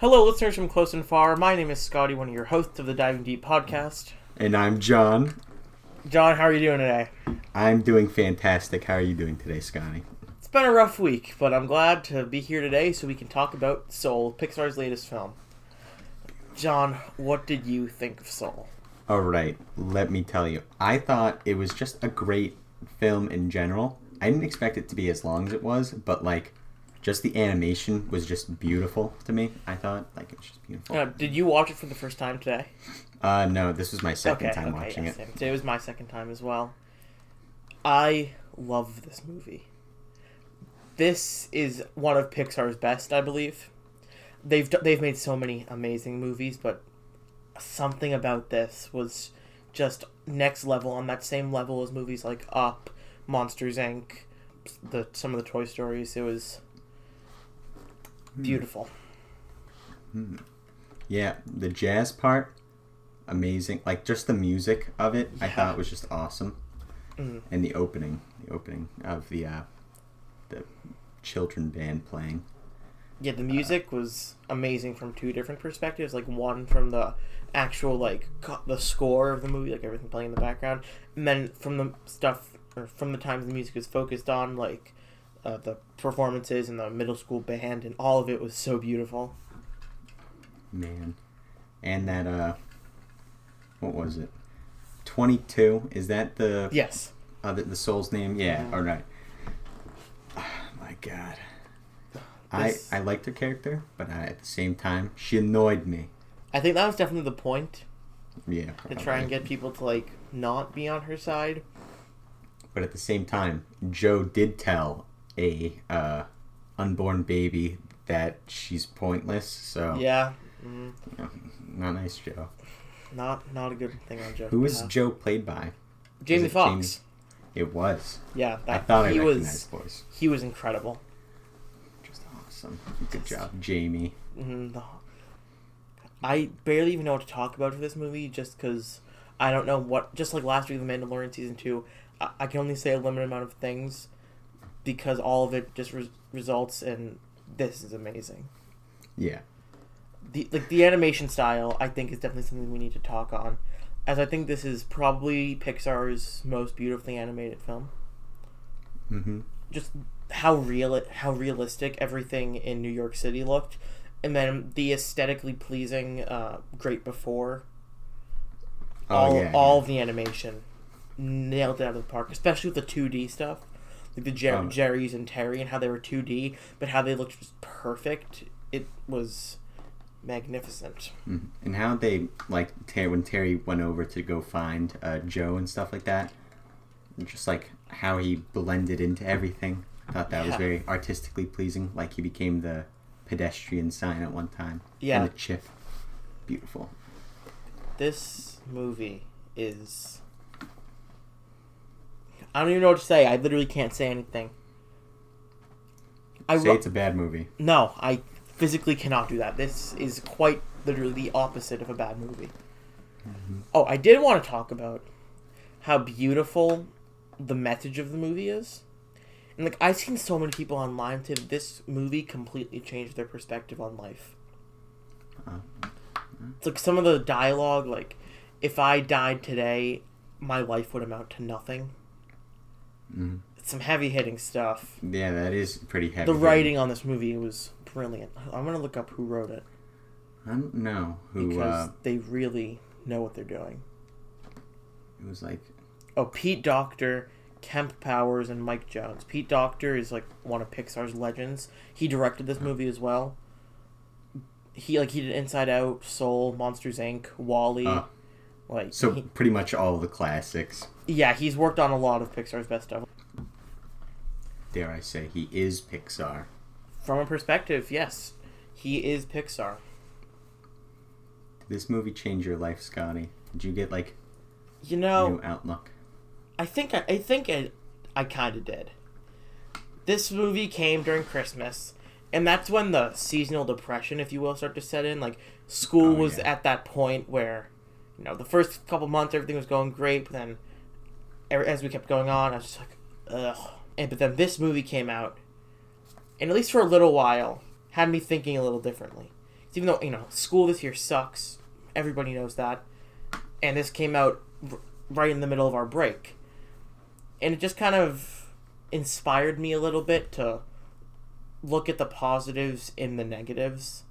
Hello, listeners from close and far. My name is Scotty, one of your hosts of the Diving Deep podcast. And I'm John. John, how are you doing today? I'm doing fantastic. How are you doing today, Scotty? It's been a rough week, but I'm glad to be here today so we can talk about Soul, Pixar's latest film. John, what did you think of Soul? All right, let me tell you. I thought it was just a great film in general. I didn't expect it to be as long as it was, but like just the animation was just beautiful to me. I thought like it was just beautiful. Uh, did you watch it for the first time today? Uh, no, this was my second okay, time okay, watching yes, it. same. Today was my second time as well. I love this movie. This is one of Pixar's best, I believe. They've they've made so many amazing movies, but something about this was just next level on that same level as movies like Up, Monsters Inc., the some of the Toy Stories. It was beautiful. Yeah, the jazz part, amazing. Like just the music of it, I Yeah. thought was just awesome. Mm. And the opening, the opening of the uh, the children band playing. Yeah, the music was amazing from two different perspectives. Like one from the actual like co- the score of the movie, like everything playing in the background, and then from the stuff or from the times the music was focused on, like uh, the performances and the middle school band, and all of it was so beautiful. Man. And that uh what was it? 22 is that the Yes, uh, the, the soul's name? Yeah, Mhm. all right. my god. I This- I liked her character, but I, at the same time, she annoyed me. I think that was definitely the point Yeah. to try and get people to like not be on her side. But at the same time, Joe did tell a uh, unborn baby that she's pointless. So Yeah, mm, not nice, Joe. not not a good thing on Joe. Who was Joe played by? Jamie it Foxx? James- It was. Yeah, I thought I he recognized was voice. he was incredible. Just awesome. Good job, Jamie. Mhm, the- I barely even know what to talk about for this movie, just because I don't know what. Just like last week, The Mandalorian season two, I, I can only say a limited amount of things, because all of it just re- results in this is amazing. Yeah. The like the animation style, I think, is definitely something we need to talk on, as I think this is probably Pixar's most beautifully animated film. Mm-hmm. just how real it, how realistic everything in New York City looked, and then the aesthetically pleasing uh, Great Before. Oh all yeah. all of the animation nailed it out of the park, especially with the two D stuff, like the Jer- Oh. Jerry's and Terry, and how they were two D, but how they looked just perfect. It was magnificent. Mhm. And how they like Terry when Terry went over to go find uh, Joe and stuff like that, just like how he blended into everything. I thought that was very artistically pleasing. Like he became the pedestrian sign at one time. Yeah. And the chip. Beautiful. This movie is. I don't even know what to say. I literally can't say anything. I Say it's a bad movie. no, I physically cannot do that. This is quite literally the opposite of a bad movie. Oh, I did want to talk about how beautiful the message of the movie is. And like I've seen so many people online say that this movie completely changed their perspective on life. Uh, It's like some of the dialogue, like if I died today, my life would amount to nothing. Mhm. Some heavy hitting stuff. Yeah, that is pretty heavy. The writing on this movie was brilliant. I'm gonna look up who wrote it I don't know who. because Uh, they really know what they're doing. it was like. Oh, Pete Docter, Kemp Powers, and Mike Jones. Pete Docter is like one of Pixar's legends. He directed this movie as well. He like he did Inside Out, Soul, Monsters Inc., WALL-E. Uh, like so he- pretty much all the classics. yeah, he's worked on a lot of Pixar's best stuff. Dare I say, he is Pixar. From a perspective, yes, he is Pixar. Did this movie change your life, Scotty? Did you get like You know, new outlook? I think I, I think I, I kind of did. This movie came during Christmas, and that's when the seasonal depression, if you will, started to set in. Like school Oh, was yeah. at that point where, you know, the first couple months everything was going great, but then, er- as we kept going on, I was just like, ugh. And but then this movie came out, and at least for a little while, had me thinking a little differently. even though you know school this year sucks, everybody knows that, and this came out r- right in the middle of our break, and it just kind of inspired me a little bit to look at the positives in the negatives.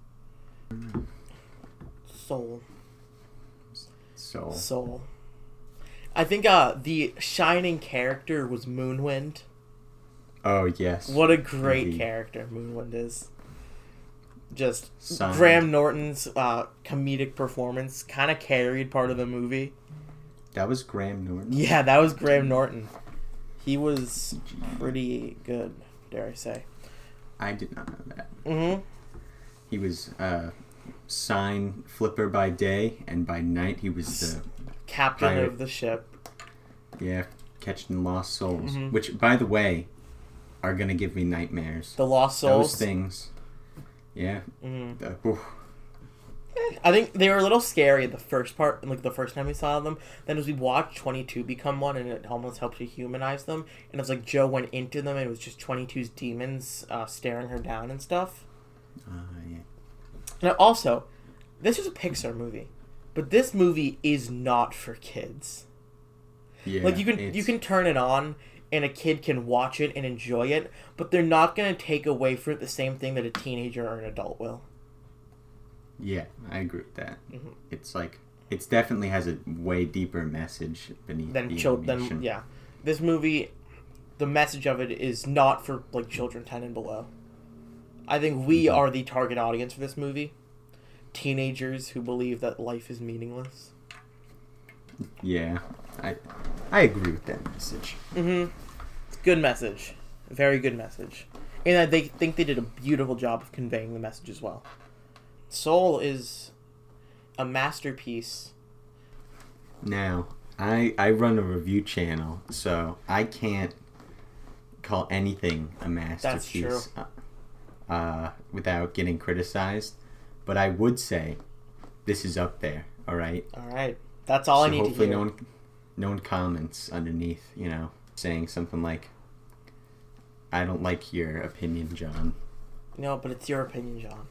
Soul, So soul. I think uh the shining character was Moonwind. oh yes. What a great Indeed. character Moonwind is. Just. Graham Norton's uh, comedic performance kind of carried part of the movie. That was Graham Norton. Yeah, that was Graham Norton. He was pretty good, dare I say. I did not know that. Mm-hmm. He was uh, sign flipper by day, and by night he was the Captain Pirate. of the ship. yeah catching lost souls. Mhm. Which, by the way, are gonna give me nightmares. The Lost souls. Those things. Yeah. Mhm. the- I think they were a little scary at the first part, like the first time we saw them. Then as we watched 22 become one, and it almost helped to humanize them. And it's like Joe went into them, and it was just 22's demons uh, staring her down and stuff. Uh, yeah. Now, also, this is a Pixar movie, but this movie is not for kids. Yeah. like you can you can turn it on and a kid can watch it and enjoy it, but they're not going to take away from it the same thing that a teenager or an adult will. Yeah, I agree with that. Mhm. It's like it definitely has a way deeper message beneath Then the children, animation. yeah, this movie, the message of it is not for like children ten and below. I think we Mhm. are the target audience for this movie. Teenagers who believe that life is meaningless. Yeah, I I agree with that message. Mm-hmm. It's a good message. Very good message. And I they think they did a beautiful job of conveying the message as well. Soul is a masterpiece. Now, I I run a review channel, so I can't call anything a masterpiece That's Uh, uh, without getting criticized. But I would say this is up there. All right. All right. That's all I so need to hopefully hear. no one no one comments underneath. You know, saying something like, "I don't like your opinion, John." No, but it's your opinion, John.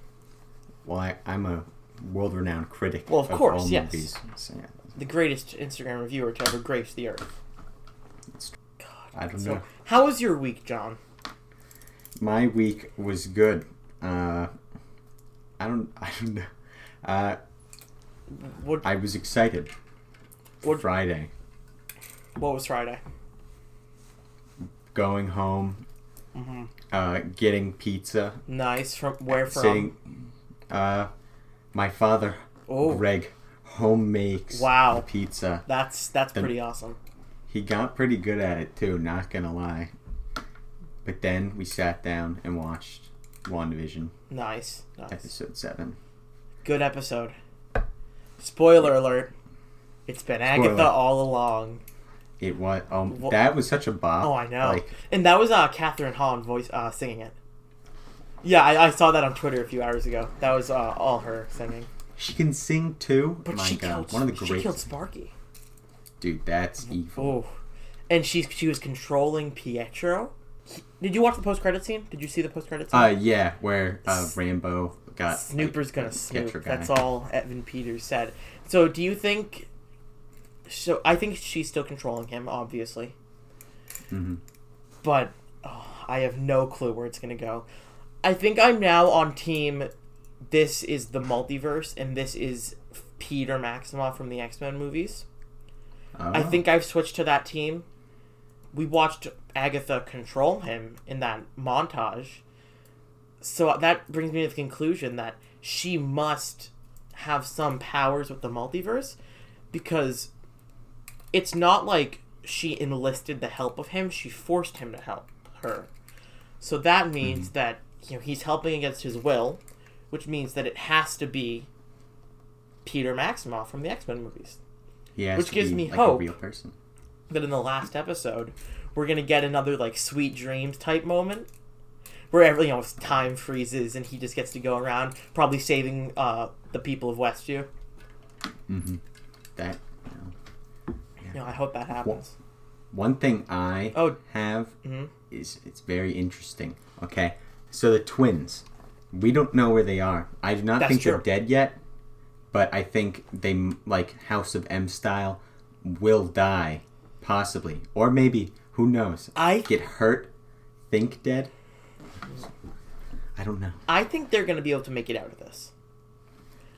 Well, I, I'm a world-renowned critic. Well, of course, all yes. Movies, so, yeah, The greatest Instagram reviewer to ever grace the earth. It's- God. I don't So, know. how was your week, John? My week was good. Uh, I don't. I don't know. Uh, What I was excited. What- Friday, What was Friday? going home, hmm uh, getting pizza, Nice. From where from? sitting. Uh, my father, Oh, Greg, home makes Wow. pizza. that's that's pretty awesome. He got pretty good at it too. Not gonna lie. But then we sat down and watched WandaVision Nice. Nice. episode seven. Good episode. Spoiler alert. It's been Agatha all along. It was um Wha- that was such a bop. Oh, I know. Like And that was uh, Kathryn Hahn voice uh, singing it. Yeah, I, I saw that on Twitter a few hours ago. That was uh, all her singing. she can sing too. But My she God, killed. one of the she great killed Sparky. dude. That's evil. Oh, and she she was controlling Pietro. Did you watch the post credit scene? Did you see the post credit scene? Uh, yeah, where uh, Rambeau got Snooper's like, gonna snoop. That's all Evan Peters said. So, do you think? So, I think she's still controlling him, obviously, Mhm. but oh, I have no clue where it's gonna go. I think I'm now on team. This is the multiverse, and this is Peter Maximoff from the X Men movies. I Oh. think I've switched to that team. We watched Agatha control him in that montage. So that brings me to the conclusion that she must have some powers with the multiverse because it's not like she enlisted the help of him, she forced him to help her. So that means that you know he's helping against his will, which means that it has to be Peter Maximoff from the X-Men movies He has which gives me like, hope. That in the last episode we're gonna get another like sweet dreams type moment where every you know time freezes and he just gets to go around probably saving uh the people of Westview. Mm-hmm. That. You know. You know, I hope that happens. One thing I Oh. have Mhm. is it's very interesting. Okay, so the twins, We don't know where they are. I do not That's think true. they're dead yet, but I think they like House of M style will die, possibly, or maybe who knows? I Get hurt, think dead. I don't know. I think they're going to be able to make it out of this.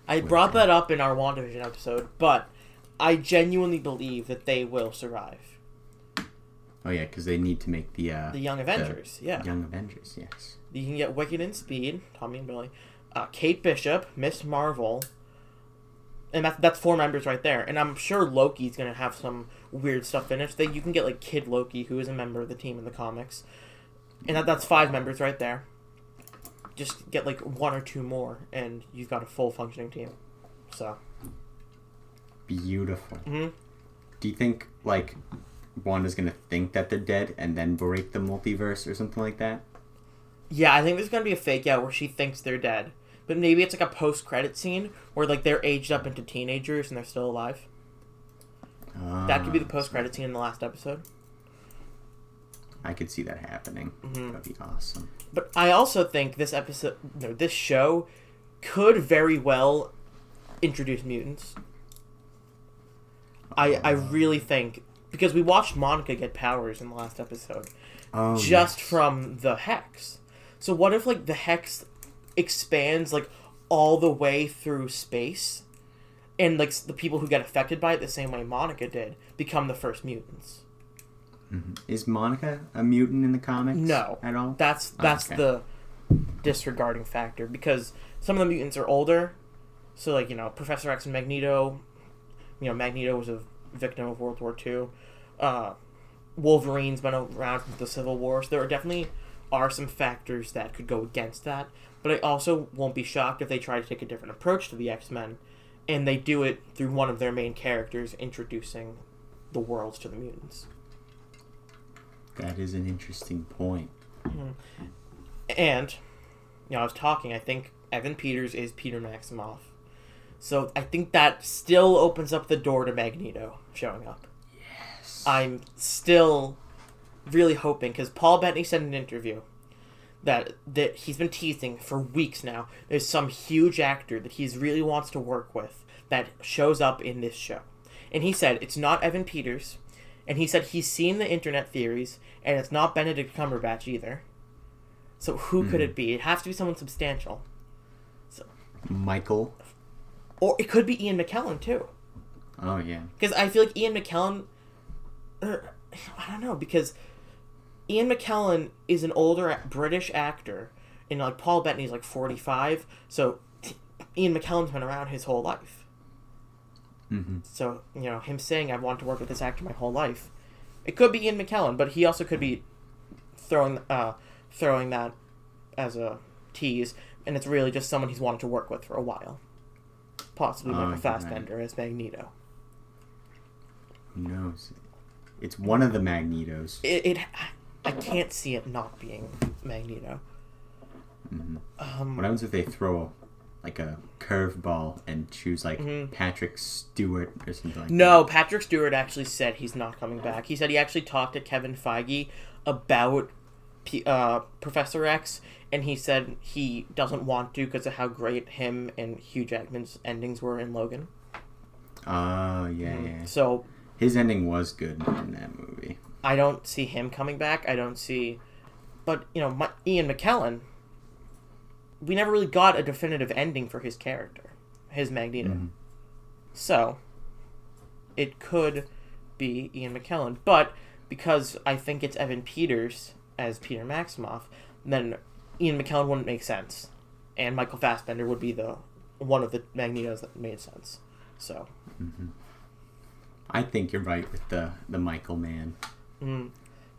I brought that up in our WandaVision episode, but I genuinely believe that they will survive. Oh yeah, because they need to make the uh, The Young Avengers, yeah. Young Avengers. Yes. You can get Wiccan and Speed, Tommy and Billy, uh, Kate Bishop, Miss Marvel, and that's that's four members right there. And I'm sure Loki's gonna have some weird stuff finished. That you can get like Kid Loki, who is a member of the team in the comics, and that, that's five members right there. Just get like one or two more, and you've got a full functioning team. So, Beautiful. mhm. Do you think like Wanda's gonna think that they're dead and then break the multiverse or something like that? yeah, I think there's gonna be a fake out where she thinks they're dead, but maybe it's like a post credit scene where like they're aged up into teenagers and they're still alive. That could be the Ah, post credit scene in the last episode. I could see that happening. Mhm. That'd be awesome. But I also think this episode, no, this show, could very well introduce mutants. I I really think because we watched Monica get powers in the last episode Oh, just yes. from the hex. So what if like the hex expands like all the way through space, and like the people who get affected by it the same way Monica did become the first mutants. Mhm. Is Monica a mutant in the comics? No. at all. That's that's okay. the disregarding factor because some of the mutants are older. So like you know Professor X and Magneto, you know Magneto was a victim of World War II. Uh, Wolverine's been around since the Civil War, so there are definitely are some factors that could go against that. But I also won't be shocked if they try to take a different approach to the X Men, and they do it through one of their main characters introducing the worlds to the mutants. That is an interesting point. Hmm. And, you know, I was talking, I think Evan Peters is Peter Maximoff. So I think that still opens up the door to Magneto showing up. Yes. I'm still really hoping, because Paul Bettany said in an interview that, that he's been teasing for weeks now. There's some huge actor that he really wants to work with that shows up in this show. And he said it's not Evan Peters. And he said he's seen the internet theories, and it's not Benedict Cumberbatch either. So who could it be? It has to be someone substantial. So Michael. Or it could be Ian McKellen, too. Oh yeah. Because I feel like Ian McKellen. er, I don't know, because Ian McKellen is an older British actor, and like Paul Bettany's like 45, so t- Ian McKellen's been around his whole life. hmm So, you know, him saying, I want to work with this actor my whole life, it could be Ian McKellen, but he also could be throwing, uh, throwing that as a tease, and it's really just someone he's wanted to work with for a while. Possibly Oh, Michael you're right. As Magneto. Who knows? It's one of the Magnetos. it, it I can't see it not being Magneto. hmm Um, What happens if they throw like a curveball and choose like Mhm. Patrick Stewart or something like no, Patrick Stewart actually said he's not coming back. He said he actually talked to Kevin Feige about P, uh, Professor X, and he said he doesn't want to because of how great him and Hugh Jackman's endings were in Logan. that? Oh yeah, yeah. So His ending was good in that movie. I don't see him coming back. I don't see, but you know, my, Ian McKellen. We never really got a definitive ending for his character, his Magneto. Mhm. So, it could be Ian McKellen, but because I think it's Evan Peters as Peter Maximoff, then Ian McKellen wouldn't make sense, and Michael Fassbender would be the one of the Magnetos that made sense. So, I think you're right with the the Michael man. Mm.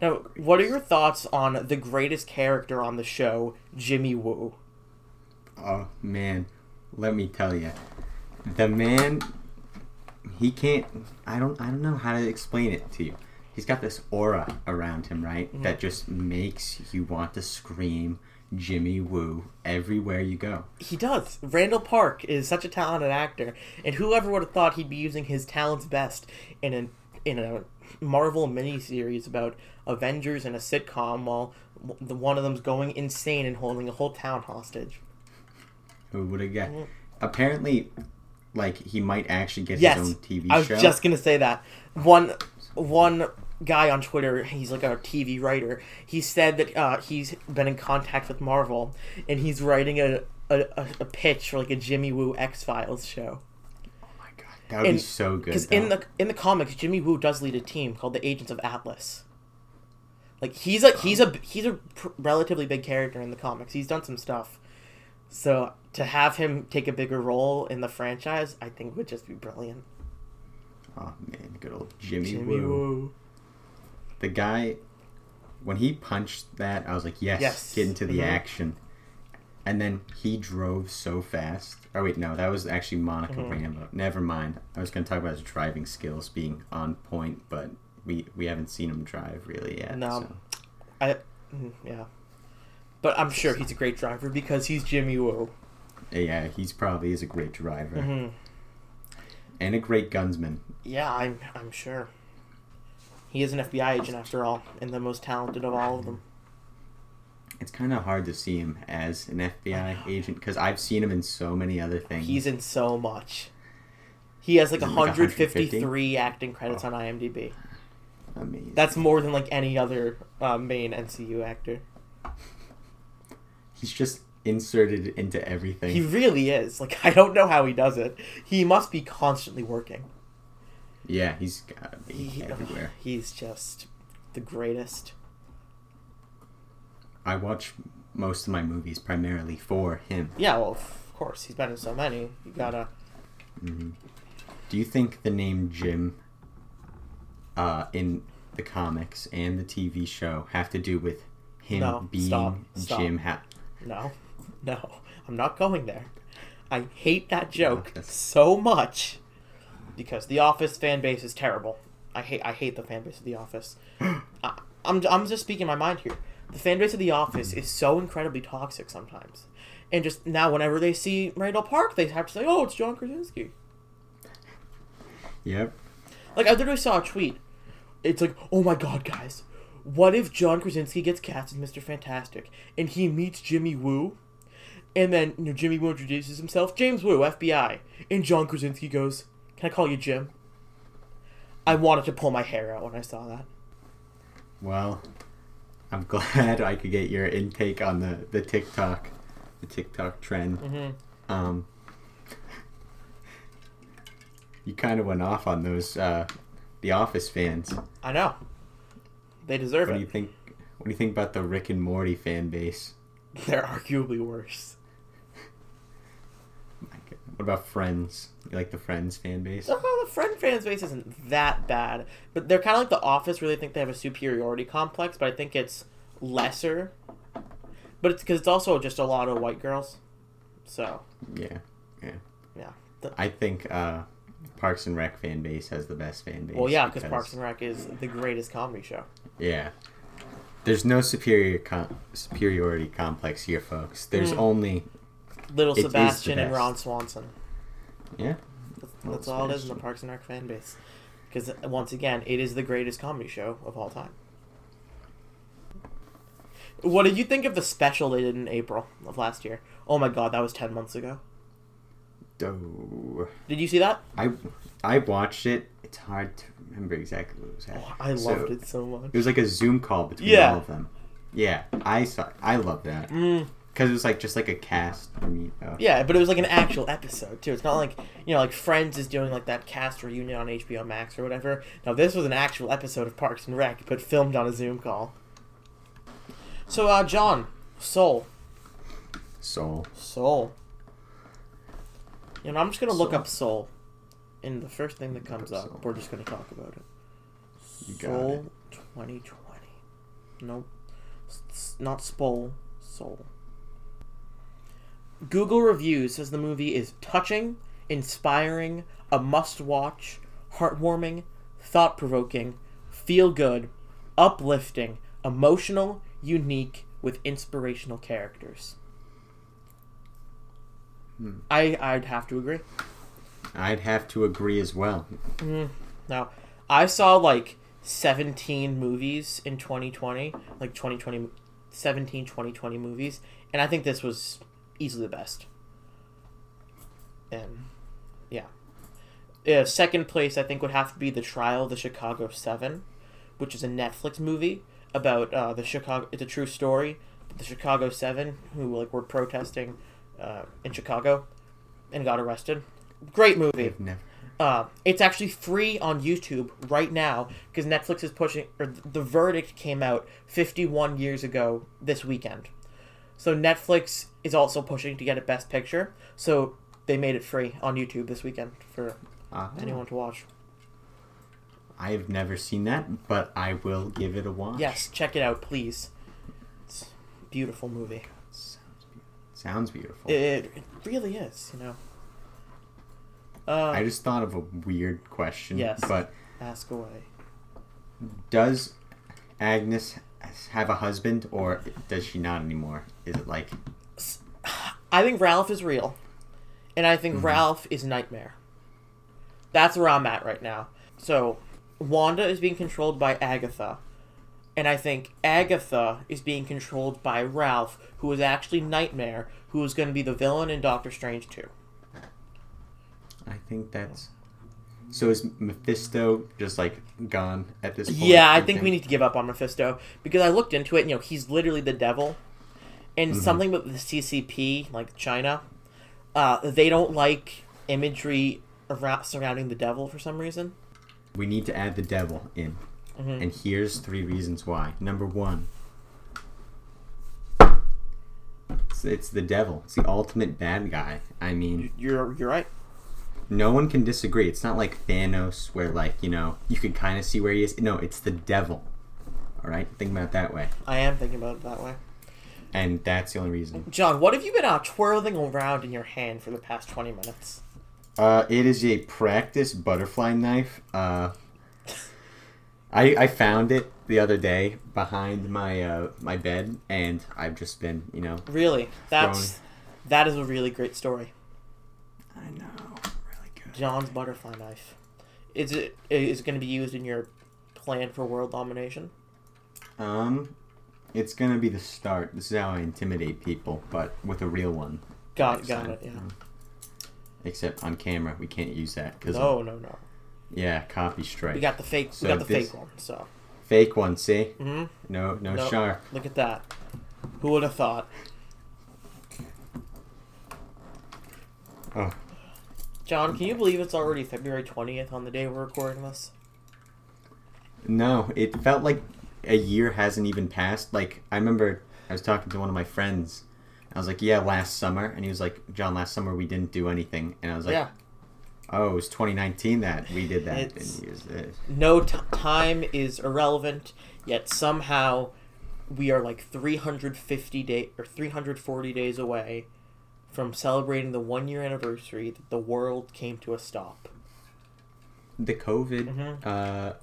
now, what are your thoughts on the greatest character on the show, Jimmy Woo? Oh man, let me tell you, the man, he can't. I don't. I don't know how to explain it to you. He's got this aura around him, right? That just makes you want to scream Jimmy Woo everywhere you go. He does. Randall Park is such a talented actor, and whoever would have thought he'd be using his talents best in an in a Marvel miniseries about Avengers and a sitcom while the one of them's going insane and holding a whole town hostage. Who would have got? Mm. Apparently, like he might actually get Yes, his own TV show. I was show. just gonna say that one one guy on Twitter, he's like a TV writer. He said that uh, he's been in contact with Marvel, and he's writing a a, a, a pitch for like a Jimmy Woo X Files show. That would be so good. Because in the in the comics, Jimmy Woo does lead a team called the Agents of Atlas. Like he's a he's a he's a pr- relatively big character in the comics. He's done some stuff. So to have him take a bigger role in the franchise, I think would just be brilliant. oh man, good old Jimmy, Jimmy Woo. Woo. The guy, when he punched that, I was like, yes, Yes. get into the Mhm. action. And then he drove so fast. Oh wait, no, that was actually Monica Mhm. Rambeau. Never mind. I was going to talk about his driving skills being on point, but we we haven't seen him drive really yet. No. so. I mm, yeah. But I'm sure he's a great driver because he's Jimmy Woo. Yeah, he's probably is a great driver hmm and a great gunsman. Yeah, I'm I'm sure. He is an FBI agent after all, and the most talented of all of them. It's kind of hard to see him as an FBI agent because I've seen him in so many other things. He's in so much. He has like Is like 153 acting credits on IMDb. amazing. That's more than like any other uh, main MCU actor. He's just inserted into everything. He really is. Like I don't know how he does it. He must be constantly working. yeah, he's gotta be He, everywhere. he's just the greatest. I watch most of my movies primarily for him. Yeah, well, of course he's been in so many. You gotta. hmm Do you think the name Jim uh, in the comics and the TV show have to do with him No, being stop, stop. Jim? Ha- No, no, I'm not going there. I hate that joke that's- so much because the Office fan base is terrible. I hate I hate the fan base of the Office. I, I'm I'm just speaking my mind here. The fan base of the Office is so incredibly toxic sometimes, and just now whenever they see Randall Park, they have to say, "Oh, it's John Krasinski." yep. Like I literally saw a tweet. It's like, oh my god, guys, what if John Krasinski gets cast as Mr. Fantastic and he meets Jimmy Woo, and then you know Jimmy Woo introduces himself, James Woo, FBI, and John Krasinski goes, "Can I call you Jim?" I wanted to pull my hair out when I saw that. Well, I'm glad I could get your intake on the the TikTok, the TikTok trend. Mm-hmm. Um, you kind of went off on those uh, the Office fans. I know. They deserve What do it. you think? What do you think about the Rick and Morty fan base? They're arguably worse. What about Friends? You like the Friends fan base? Oh, the Friend fans base isn't that bad, but they're kind of like the Office. Really think they have a superiority complex, but I think it's lesser. But it's because it's also just a lot of white girls. So Yeah, yeah. The, I think uh, Parks and Rec fan base has the best fan base. well, yeah, because Parks and Rec is the greatest comedy show. Yeah. There's no superior com- superiority complex here, folks. There's Mm. only Little It Sebastian and. Ron Swanson. yeah. That's, that's all it is in the Parks and Rec fan base. Because once again, it is the greatest comedy show of all time. What did you think of the special they did in April of last year? Oh my god, that was ten months ago. Oh. Did you see that? I I watched it. It's hard to remember exactly what was happening. Oh, I So, loved it so much. It was like a Zoom call between Yeah. all of them. Yeah, I saw. I love that Mm, because it was like just like a cast. I mean, uh, yeah, but it was like an actual episode too. It's not like you know, like Friends is doing like that cast reunion on HBO Max or whatever. No, this was an actual episode of Parks and Rec, but filmed on a Zoom call. So, uh, John, Soul, Soul. Soul. You know, I'm just gonna look up Soul, and the first thing that comes up up, Soul. we're just gonna talk about it. You got Soul 2020. Nope, not Spole. Soul. Google reviews says the movie is touching, inspiring, a must-watch, heartwarming, thought-provoking, feel-good, uplifting, emotional, unique, with inspirational characters. Hmm. I I'd have to agree. I'd have to agree as well. Mm, now, I saw like 17 movies in 2020, like 2020, 17 2020 movies, and I think this was easily the best. and yeah. Uh, second place, I think, would have to be the Trial of the Chicago Seven, which is a Netflix movie about uh, the Chicago. It's a true story. The Chicago Seven, who like were protesting uh, in Chicago, and got arrested. Great movie. Uh, it's actually free on YouTube right now because Netflix is pushing, or the verdict came out 51 years ago this weekend. So Netflix is also pushing to get a Best Picture. So they made it free on YouTube this weekend for Uh, anyone to watch. I've never seen that, but I will give it a watch. Yes, check it out, please. It's a beautiful movie. Sounds, be- sounds beautiful. It, it really is, you know. Uh, I just thought of a weird question. Yes. But ask away. does Agnes have a husband, or does she not anymore? Is it like I think Ralph is real, and I think mm-hmm. Ralph is Nightmare. That's where I'm at right now. So, Wanda is being controlled by Agatha, and I think Agatha is being controlled by Ralph, who is actually Nightmare, who is going to be the villain in Doctor Strange 2. I think that's. So is Mephisto just like gone at this point? Yeah, I think we need to give up on Mephisto because I looked into it. And, you know, he's literally the devil, and something with the CCP, like China, uh, they don't like imagery around, surrounding the devil for some reason. We need to add the devil in. Mhm. And here's three reasons why. Number one, it's, it's the devil. It's the ultimate bad guy. I mean, You're you're right. No one can disagree. It's not like Thanos, where like you know you can kind of see where he is. No, it's the devil. All right, think about it that way, I am thinking about it that way. and that's the only reason. John, what have you been uh, twirling around in your hand for the past twenty minutes? Uh, it is a practice butterfly knife. Uh, I I found it the other day behind my uh my bed, and I've just been you know. Really, that's that is a really great story. I know, really good. John's butterfly knife. Is it is it going to be used in your plan for world domination? Um, it's gonna be the start. This is how I intimidate people, but with a real one. Got got time. it. Yeah. Except on camera, we can't use that because No, no, no. yeah, copy strike. We got the fake. So we got the this- fake one. So. fake one. See, hmm no, no, No. sharp. Look at that. Who would have thought? Oh, John, can you believe it's already February twentieth on the day we're recording this? No, it felt like a year hasn't even passed. Like I remember I was talking to one of my friends. I was like, "Yeah, last summer," and he was like, "John, last summer we didn't do anything," and I was like, yeah. "Oh, it was 2019 that we did that." And he was, uh, No t- time is irrelevant, yet somehow we are like 350 day or 340 days away from celebrating the one year anniversary that the world came to a stop. the COVID, Mhm. uh,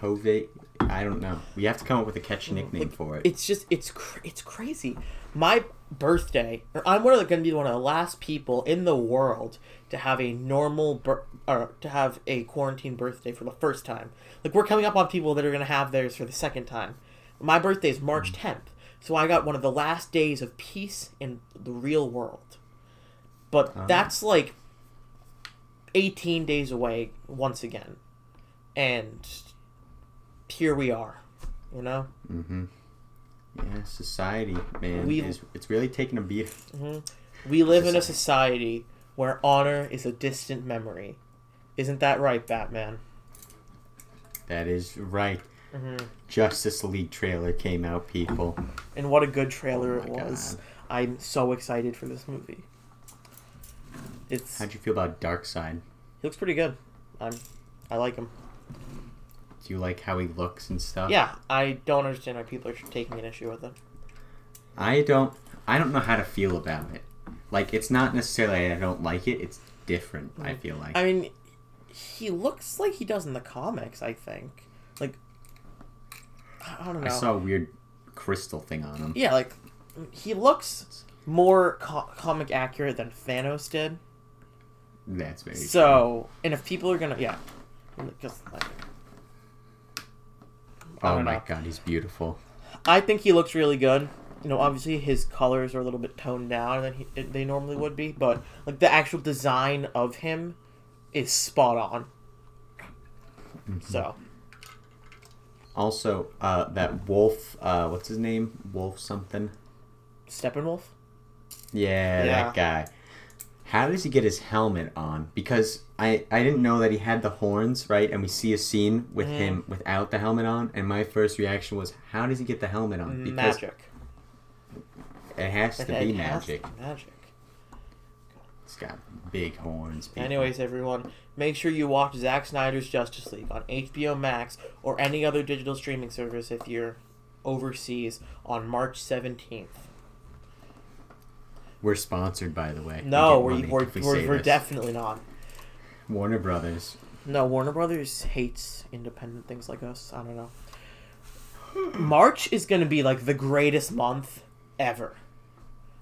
COVID. I don't know. We have to come up with a catchy nickname Like, for it. It's just it's cr- it's crazy. My birthday, or I'm one of the, to be one of the last people in the world to have a normal bir- or to have a quarantine birthday for the first time. Like we're coming up on people that are going to have theirs for the second time. My birthday is March 10th, so I got one of the last days of peace in the real world. But Ah. that's like 18 days away once again, and here we are. You know. Mm-hmm. Yeah, society, man, We- is it's really taking a beat. We live in a society where honor is a distant memory. Isn't that right, Batman? That is right. hmm Justice League trailer came out, people. And what a good trailer Oh it was. God. I'm so excited for this movie. It's How'd you feel about Darkseid? he looks pretty good. I'm I like him. Do you like how he looks and stuff? Yeah, I don't understand why people are taking an issue with it. I don't. I don't know how to feel about it. Like, it's not necessarily I don't like it. It's different. I mm. feel like. I mean, he looks like he does in the comics. I think. Like, I don't know. I saw a weird crystal thing on him. Yeah, like he looks more co- comic accurate than Thanos did. That's very. So, and if people are gonna, yeah, just like, Oh my know. god, he's beautiful. I think he looks really good. you know, obviously his colors are a little bit toned down than he, they normally would be, but like the actual design of him is spot on. Mm-hmm. So Also, uh, that wolf. Uh, what's his name? Wolf something. Steppenwolf. Yeah, Yeah. that guy. How does he get his helmet on? Because I I didn't know that he had the horns, right? And we see a scene with Mm. him without the helmet on, and my first reaction was, how does he get the helmet on? Because Magic. it has to It be has to magic. be Magic. He's got big horns. people. Anyways, everyone, make sure you watch Zack Snyder's Justice League on HBO Max or any other digital streaming service if you're overseas on March 17th. we're sponsored, by the way. No, get we're, we're, we we're, we're definitely not. Warner Brothers. No, Warner Brothers hates independent things like us. I don't know. March is going to be like the greatest month ever.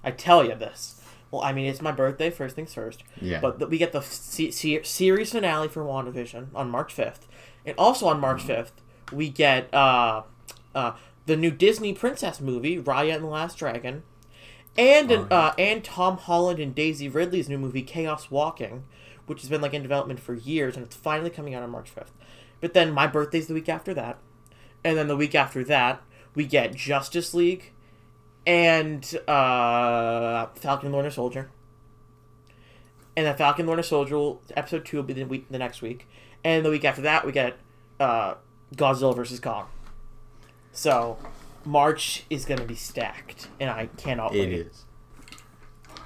I tell you this. Well, I mean, it's my birthday, first things first. Yeah. But th- we get the se- se- series finale for WandaVision on March 5th. And also on March 5th, we get uh, uh, the new Disney princess movie, Raya and the Last Dragon. And an, Oh, yeah. uh, and Tom Holland and Daisy Ridley's new movie, Chaos Walking, which has been like in development for years, and it's finally coming out on March 5th. But then my birthday's the week after that. And then the week after that, we get Justice League and uh, Falcon and the Winter Soldier. And then Falcon and the Winter Soldier, will, episode two will be the week the next week. And the week after that, we get uh, Godzilla versus Kong. So March is going to be stacked, and I cannot It wait. It is.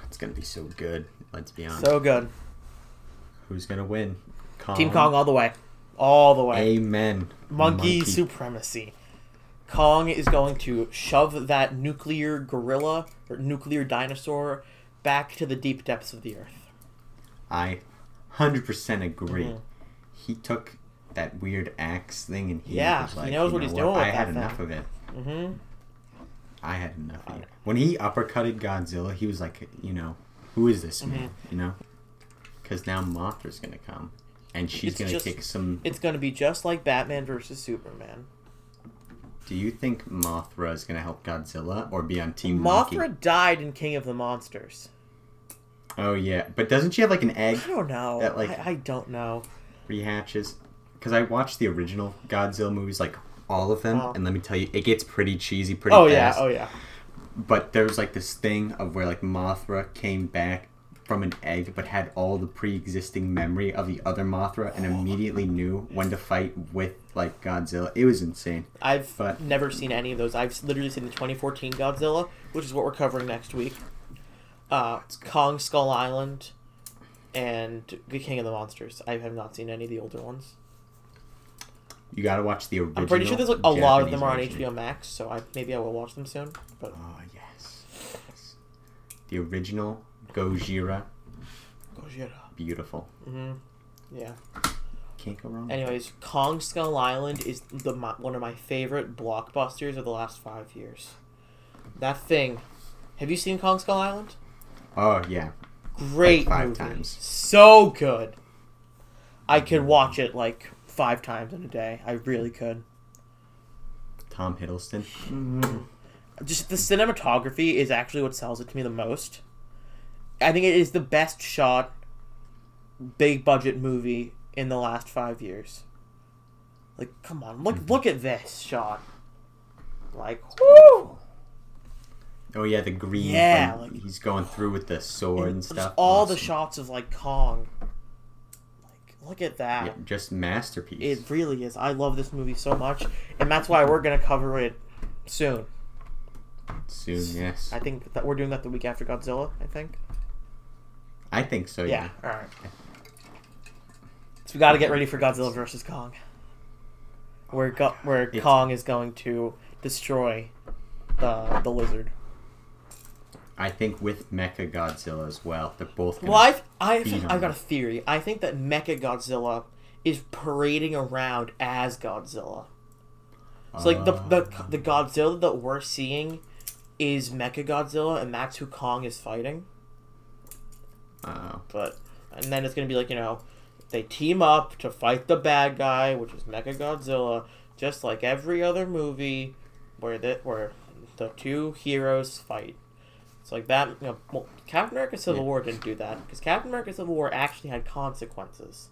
It's gonna be so good. Let's be honest. So good. Who's gonna win? Kong. Team Kong all the way. All the way. Amen. Monkey, supremacy. Kong is going to shove that nuclear gorilla or nuclear dinosaur back to the deep depths of the earth. I hundred percent agree. Mhm. He took that weird axe thing and he Yeah, was he like, knows "You what know he's doing with I had thing." enough of it. Mm-hmm. I had enough of it. When he uppercutted Godzilla, he was like, you know, who is this man? Mm-hmm. You know, because now Mothra's gonna come, and she's It's gonna just- kick some. It's going to be just like Batman versus Superman. Do you think Mothra is gonna help Godzilla or be on Team Monkey? Mothra died in King of the Monsters. Oh yeah, but doesn't she have like an egg I don't know. That, like- I, I don't know. rehatches? Because I watched the original Godzilla movies, like all of them, Oh. and let me tell you, it gets pretty cheesy pretty Oh yeah, fast. oh yeah. But there was like this thing of where like Mothra came back from an egg, but had all the pre-existing memory of the other Mothra, and immediately knew when to fight with like Godzilla. It was insane. I've But- never seen any of those. I've literally seen the 2014 Godzilla, which is what we're covering next week. Uh, Kong Skull Island, and The King of the Monsters. I have not seen any of the older ones. You got to watch the original. I'm pretty sure there's like a lot of them are on version. HBO Max, so I maybe I will watch them soon. But Oh yes. yes. The original Gojira, Gojira. beautiful. hmm Yeah. Can't go wrong. Anyways, Kong Skull Island is the my, one of my favorite blockbusters of the last five years. That thing. Have you seen Kong Skull Island? Oh yeah. Great Like five movie. times. So good. I could watch it like five times in a day. I really could. Tom Hiddleston. Just the cinematography is actually what sells it to me the most. I think it is the best shot big budget movie in the last five years. Like, come on, look mm-hmm. look at this shot. Like, woo! Oh yeah, the green. Yeah, like- he's going through with the sword and, Just stuff. all the shots of like Kong. Like, look at that. Yeah, just masterpiece. It really is. I love this movie so much, and that's why we're gonna cover it soon. Soon, yes. I think that we're doing that the week after Godzilla. I think. I think so. Yeah. Yeah. All right. So we got to get ready for Godzilla versus Kong, where Go- where It's- Kong is going to destroy the the lizard. I think with Mecha Godzilla as well. They're both. Well, I've I've, I've got a theory. I think that Mecha Godzilla is parading around as Godzilla. So like the the Oh. the Godzilla that we're seeing is Mecha Godzilla, and that's who Kong is fighting. Oh. But and then it's gonna be like you know, they team up to fight the bad guy, which is Mecha Godzilla, just like every other movie where that where the two heroes fight. It's like that. You know, well, Captain America: Civil Yeah. War didn't do that because Captain America: Civil War actually had consequences.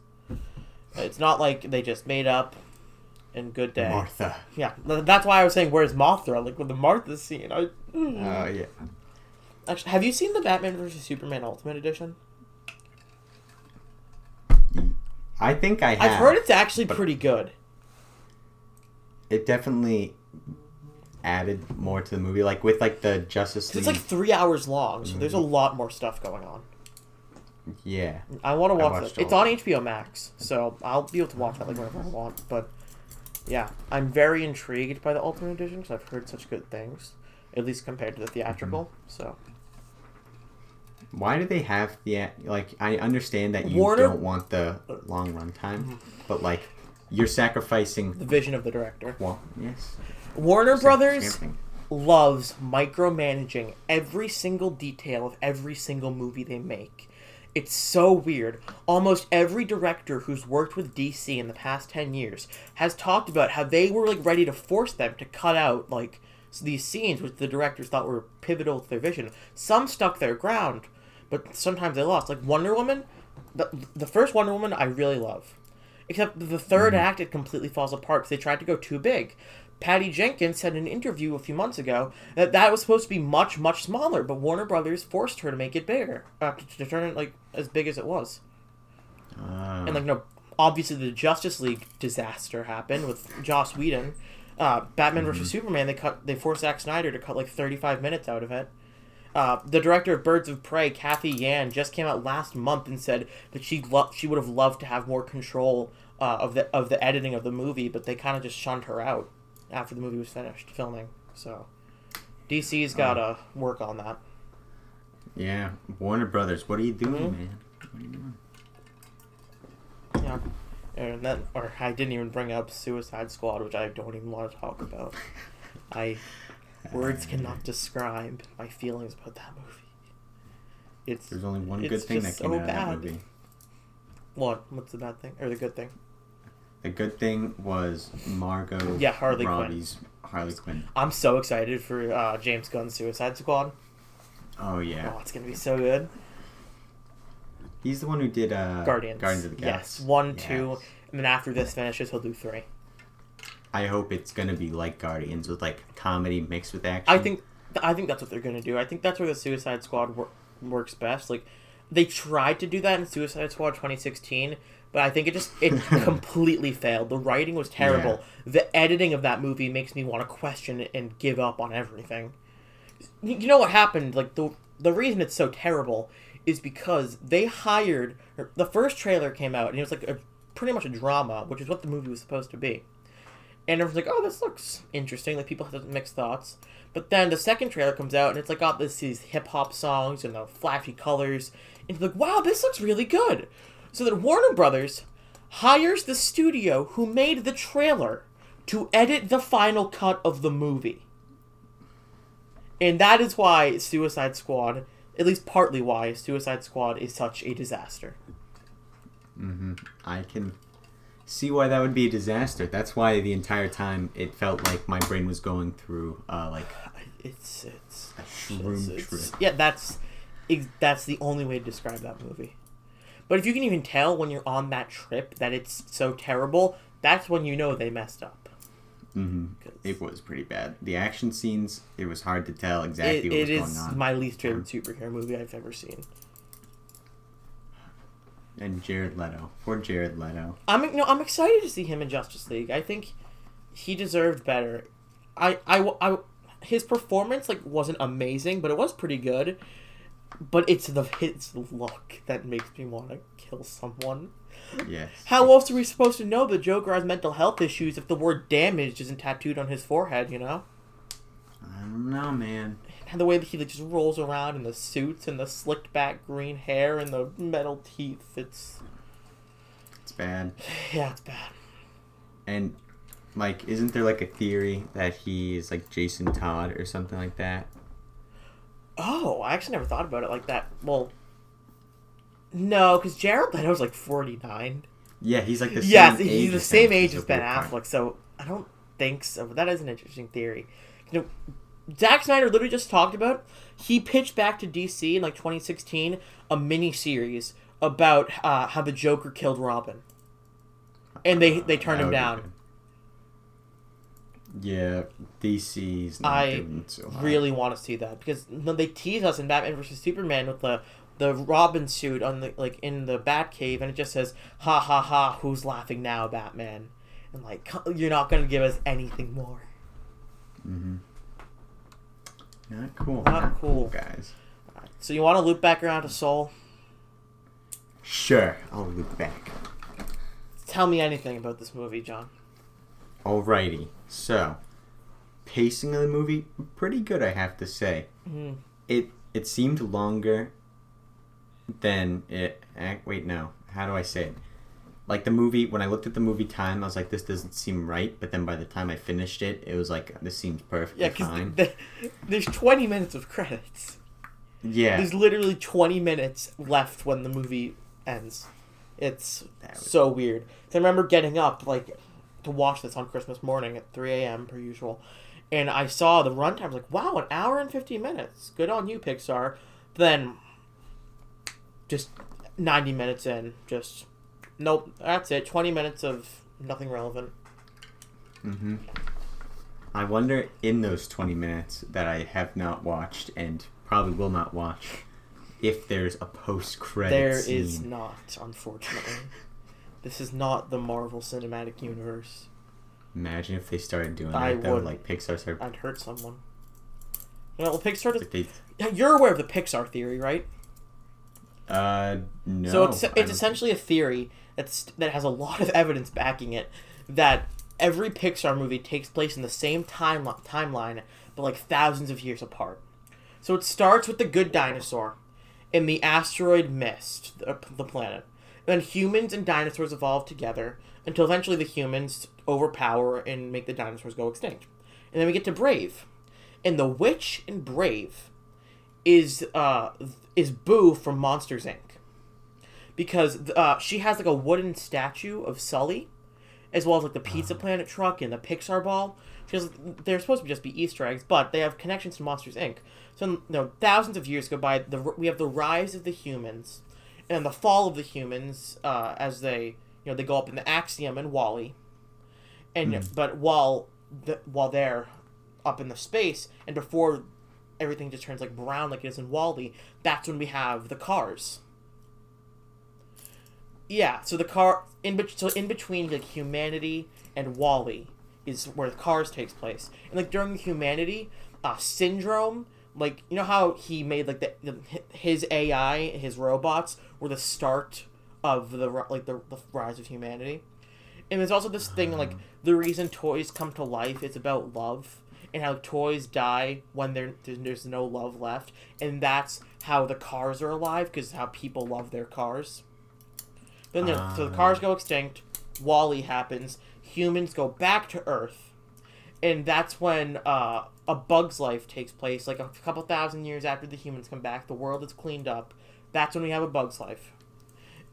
It's not like they just made up and good day. Martha. Yeah, that's why I was saying, "Where's Mothra?" Like with the Martha scene. I, mm. Oh yeah. Actually, have you seen the Batman vs Superman Ultimate Edition? I think I have. I've heard it's actually pretty good. it definitely added more to the movie, like with like the Justice League. It's like three hours long, so there's a Mm-hmm. lot more stuff going on. yeah, I want to watch it. It's on HBO Max, so I'll be able to watch that like whenever I want. But yeah, I'm very intrigued by the Ultimate Edition because I've heard such good things, at least compared to the theatrical. Mm-hmm. So why do they have the like? I understand that you Warner- don't want the long run time, mm-hmm. but like you're sacrificing. the vision of the director, Well, yes. Warner Brothers loves micromanaging every single detail of every single movie they make. It's so weird. Almost every director who's worked with DC in the past 10 years has talked about how they were like ready to force them to cut out like these scenes which the directors thought were pivotal to their vision. Some stuck their ground, but sometimes they lost. Like Wonder Woman, the, the first Wonder Woman I really love. Except the 3rd act, it completely falls apart because they tried to go too big. Patty Jenkins said in an interview a few months ago that that was supposed to be much, much smaller, but Warner Brothers forced her to make it bigger, uh, to, to turn it like as big as it was. Ah. And like, no, obviously the Justice League disaster happened with Joss Whedon. Uh, Batman vs Superman, they cut, they forced Zack Snyder to cut like thirty-five minutes out of it. Uh, the director of Birds of Prey, Cathy Yan, just came out last month and said that she lo- she would have loved to have more control uh, of the of the editing of the movie, but they kind of just shunned her out after the movie was finished filming. So DC's got to work on that. yeah, Warner Brothers. What are you doing, Mhm. man? What are you doing? Yeah. And then, or I didn't even bring up Suicide Squad, which I don't even want to talk about. I words cannot describe my feelings about that movie. It's There's only one good thing that came so out of that movie. what? What's the bad thing or the good thing? The good thing was Margot. Yeah, Harley Quinn. Harley Quinn. I'm so excited for uh, James Gunn's Suicide Squad. Oh yeah, Oh, it's gonna be so good. he's the one who did uh, Guardians. Guardians of the Galaxy. yes, one, Yes. two, and then after this finishes, he'll do three. I hope it's gonna be like Guardians with like comedy mixed with action. I think I think that's what they're gonna do. I think that's where the Suicide Squad wor- works best. Like they tried to do that in Suicide Squad 2016, but I think it just it completely failed. The writing was terrible. The editing of that movie makes me want to question it and give up on everything. You you know what happened? Like the the reason it's so terrible is because they hired the first trailer came out and it was like a pretty much a drama, which is what the movie was supposed to be. And everyone's like, "Oh, this looks interesting." Like people have mixed thoughts. But then the second trailer comes out and it's like got this these hip hop songs and the flashy colors, and like, "Wow, this looks really good." So then Warner Brothers hires the studio who made the trailer to edit the final cut of the movie. And that is why Suicide Squad, at least partly why Suicide Squad is such a disaster. hmm I can see why that would be a disaster. That's why the entire time it felt like my brain was going through uh, like It's it's a shroom It's- it's- trip. yeah, that's ex- that's the only way to describe that movie. But if you can even tell when you're on that trip that it's so terrible, that's when you know they messed up. hmm 'Cause It was pretty bad. The action scenes, it was hard to tell exactly it, what it was going on. It is my least favorite superhero movie I've ever seen. And Jared Leto. For Jared Leto. I'm no, I'm excited to see him in Justice League. I think he deserved better. I, I, I his performance like wasn't amazing, but it was pretty good. But it's the it's the look that makes me want to kill someone. Yes. How else are we supposed to know the Joker has mental health issues if the word damaged isn't tattooed on his forehead, you know? I don't know, man. And the way that he like, just rolls around in the suits and the slicked back green hair and the metal teeth, it's It's bad. yeah, it's bad. And like, isn't there like a theory that he is like Jason Todd or something like that? Oh, I actually never thought about it like that. Well, no, because Jared Leto's like forty nine. Yeah, he's like the same Yes, age he's the same age as Ben. Affleck, so I don't think so. But that is an interesting theory. You know, Zack Snyder literally just talked about. He pitched back to DC in like 2016 a mini series about uh, how the Joker killed Robin, and they they turned him down. Yeah, DC's not I really want to see that because they tease us in Batman versus Superman with the the Robin suit on the like in the Batcave, and it just says "Ha ha ha! Who's laughing now, Batman?" And like you're not gonna give us anything more. Not cool. Not cool. guys. So you want to loop back around to Soul? Sure, I'll loop back. Tell me anything about this movie, John. Alrighty, so pacing of the movie pretty good, I have to say. Mhm. It it seemed longer than it. Wait, no. How do I say it? Like the movie, when I looked at the movie time, I was like, "This doesn't seem right." But then by the time I finished it, it was like, "This seems perfectly Yeah, because fine." there's 20 minutes of credits. yeah, There's literally 20 minutes left when the movie ends. It's so weird. I remember getting up like to watch this on Christmas morning at 3 a.m. per usual, and I saw the runtime. I was like, "Wow, an hour and 50 minutes. Good on you, Pixar." Then, just 90 minutes in, just nope. That's it. 20 minutes of nothing relevant. hmm I wonder in those 20 minutes that I have not watched and probably will not watch if there's a post credit There scene. is not, unfortunately. this is not the Marvel Cinematic Universe. Imagine if they started doing I that though, would. like Pixar started. I'd hurt someone. You know, well, Pixar does. They, You're aware of the Pixar theory, right? uh, no. so it's it's essentially a theory that's that has a lot of evidence backing it that every Pixar movie takes place in the same time timeline, but like thousands of years apart. So it starts with the good dinosaur in the asteroid mist, the, the planet. Then humans and dinosaurs evolve together until eventually the humans overpower and make the dinosaurs go extinct. And then we get to Brave. And the witch in Brave is uh is Boo from Monsters Inc. Because uh, she has like a wooden statue of Sully, as well as like the Pizza Planet truck and the Pixar ball. Because they're supposed to just be Easter eggs, but they have connections to Monsters Inc. So you know, thousands of years go by. The we have the rise of the humans, and the fall of the humans uh, as they you know they go up in the Axiom and WALL-E, and but while the, while they're up in the space and before everything just turns like brown like it is in WALL-E, that's when we have the cars. Yeah, so the car in bet- so in between like humanity and WALL-E is where the cars takes place. And like during humanity, uh syndrome, like you know how he made like the, the his AI, his robots were the start of the like the, the rise of humanity. And there's also this thing like the reason toys come to life is about love and how toys die when there there's no love left and that's how the cars are alive because how people love their cars. Then there, so the cars go extinct. WALL-E happens. Humans go back to Earth, and that's when uh, a Bug's life takes place. Like a couple thousand years after the humans come back, the world is cleaned up. That's when we have a Bug's life,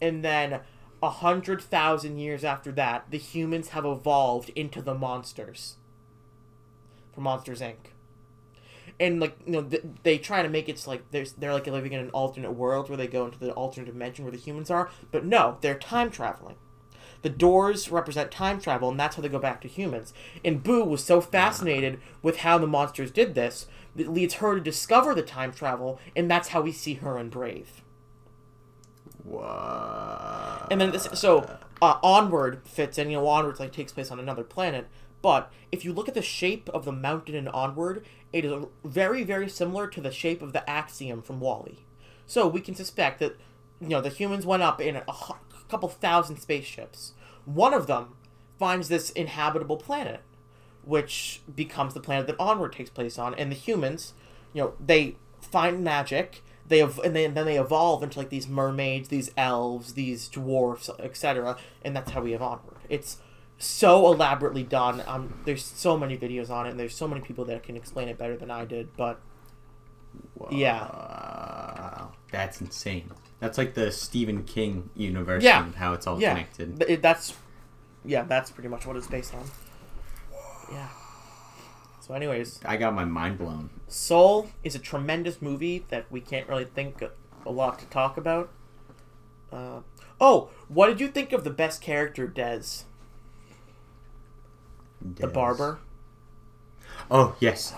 and then a hundred thousand years after that, the humans have evolved into the monsters. From Monsters Inc. And like you know, th- they try to make it so, like there's they're like living in an alternate world where they go into the alternate dimension where the humans are, but no, they're time traveling. The doors represent time travel, and that's how they go back to humans. And Boo was so fascinated with how the monsters did this that leads her to discover the time travel, and that's how we see her in Brave. What? And then this, so uh, onward fits in. You know, onward like takes place on another planet. But if you look at the shape of the mountain and onward, it is very, very similar to the shape of the axiom from WALL-E. So we can suspect that you know the humans went up in a, couple thousand spaceships. One of them finds this inhabitable planet, which becomes the planet that onward takes place on. And the humans, you know, they find magic. They ev- and then, then they evolve into like these mermaids, these elves, these dwarfs, etc. And that's how we have onward. It's so elaborately done. Um, there's so many videos on it, and there's so many people that can explain it better than I did. But yeah. That's insane. That's like the Stephen King universe Yeah. and how it's all yeah, connected. it- that's yeah, that's pretty much what it's based on. Yeah. So, anyways, I got my mind blown. Soul is a tremendous movie that we can't really think a lot to talk about. Uh, oh, what did you think of the best character, Dez? The barber. Oh yes.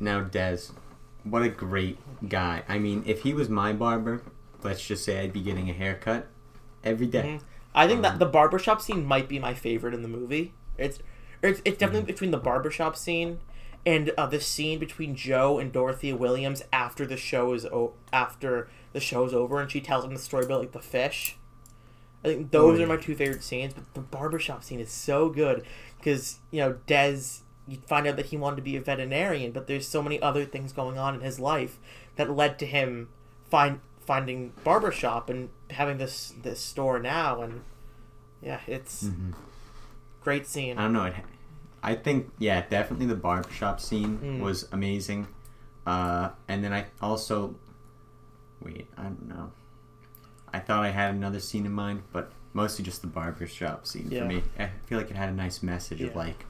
Now Dez, what a great guy. I mean, if he was my barber, let's just say I'd be getting a haircut every day. Mhm. I think Um, that the barbershop scene might be my favorite in the movie. It's it's, it's definitely Mm-hmm. between the barbershop scene and uh, the scene between Joe and Dorothea Williams after the show is o- after the show's over and she tells him the story about like the fish. I think those Oh, are my two favorite scenes, but the barbershop scene is so good because you know Dez. You find out that he wanted to be a veterinarian, but there's so many other things going on in his life that led to him find finding barbershop and having this this store now and yeah it's Mhm. great scene I don't know. It, I think yeah, definitely the barbershop scene Mm. was amazing. Uh, and then I also wait. I don't know. I thought I had another scene in mind, but mostly just the barbershop scene Yeah. for me. I feel like it had a nice message of like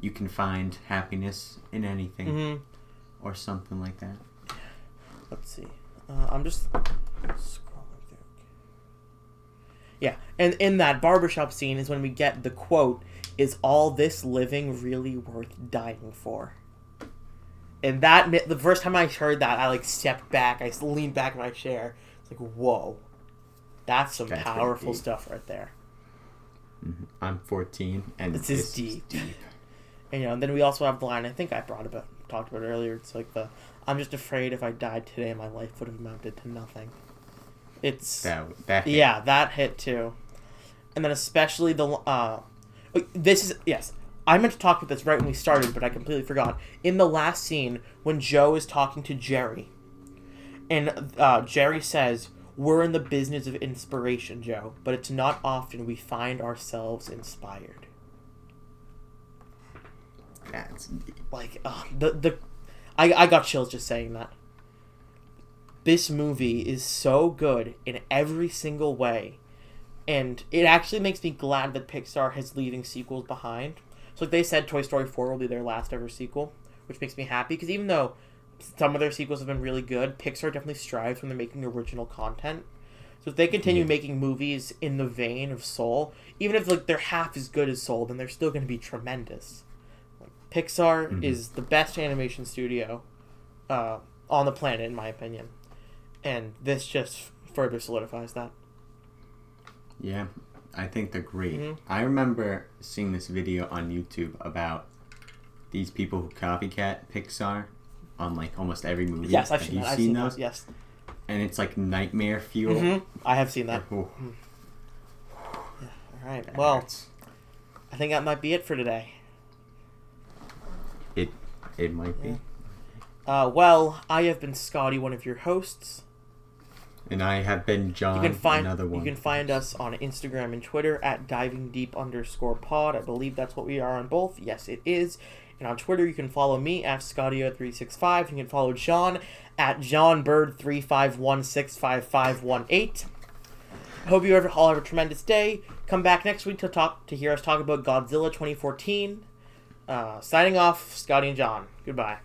you can find happiness in anything hmm or something like that. let's see. Uh, i'm just scrolling through. Yeah and in that barbershop scene is when we get the quote is all this living really worth dying for? And that the first time i heard that i like stepped back. I leaned back in my chair. It's like whoa that's some That's powerful stuff right there Mhm. I'm 14, and This is this deep. deep. And you know, and then we also have the line I think I brought about talked about earlier. It's like the I'm just afraid if I died today, my life would have amounted to nothing. It's That that yeah, that hit too, and then especially the uh, this is yes. I meant to talk about this right when we started, but I completely forgot. In the last scene, when Joe is talking to Jerry, and uh, Jerry says, "We're in the business of inspiration, Joe, but it's not often we find ourselves inspired." that's like uh, the the I, I got chills just saying that this movie is so good in every single way and it actually makes me glad that pixar is leaving sequels behind so like they said toy story 4 will be their last ever sequel which makes me happy because even though some of their sequels have been really good pixar definitely strives when they're making original content so if they continue Yeah. making movies in the vein of soul even if like they're half as good as soul then they're still going to be tremendous Pixar Mhm. is the best animation studio uh, on the planet, in my opinion, and this just further solidifies that. Yeah, I think they're great. Mhm. I remember seeing this video on YouTube about these people who copycat Pixar on like almost every movie. Yes, I've Have seen you that. I've seen seen those? that. Yes, And it's like nightmare fuel. hmm I have seen that. Ooh, All right. that Well, hurts. I think that might be it for today. it it might be. Yeah. Uh, well, I have been Scotty, one of your hosts. And I have been John. You can find another one. you can find us on Instagram and Twitter at diving deep underscore pod. I believe that's what we are on both. Yes, it is. And on Twitter, you can follow me at Scottio365. You can follow John at JohnBird351655518. I hope you all have a tremendous day. Come back next week to talk to hear us talk about Godzilla 2014. Uh, signing off, Scotty and John. Goodbye.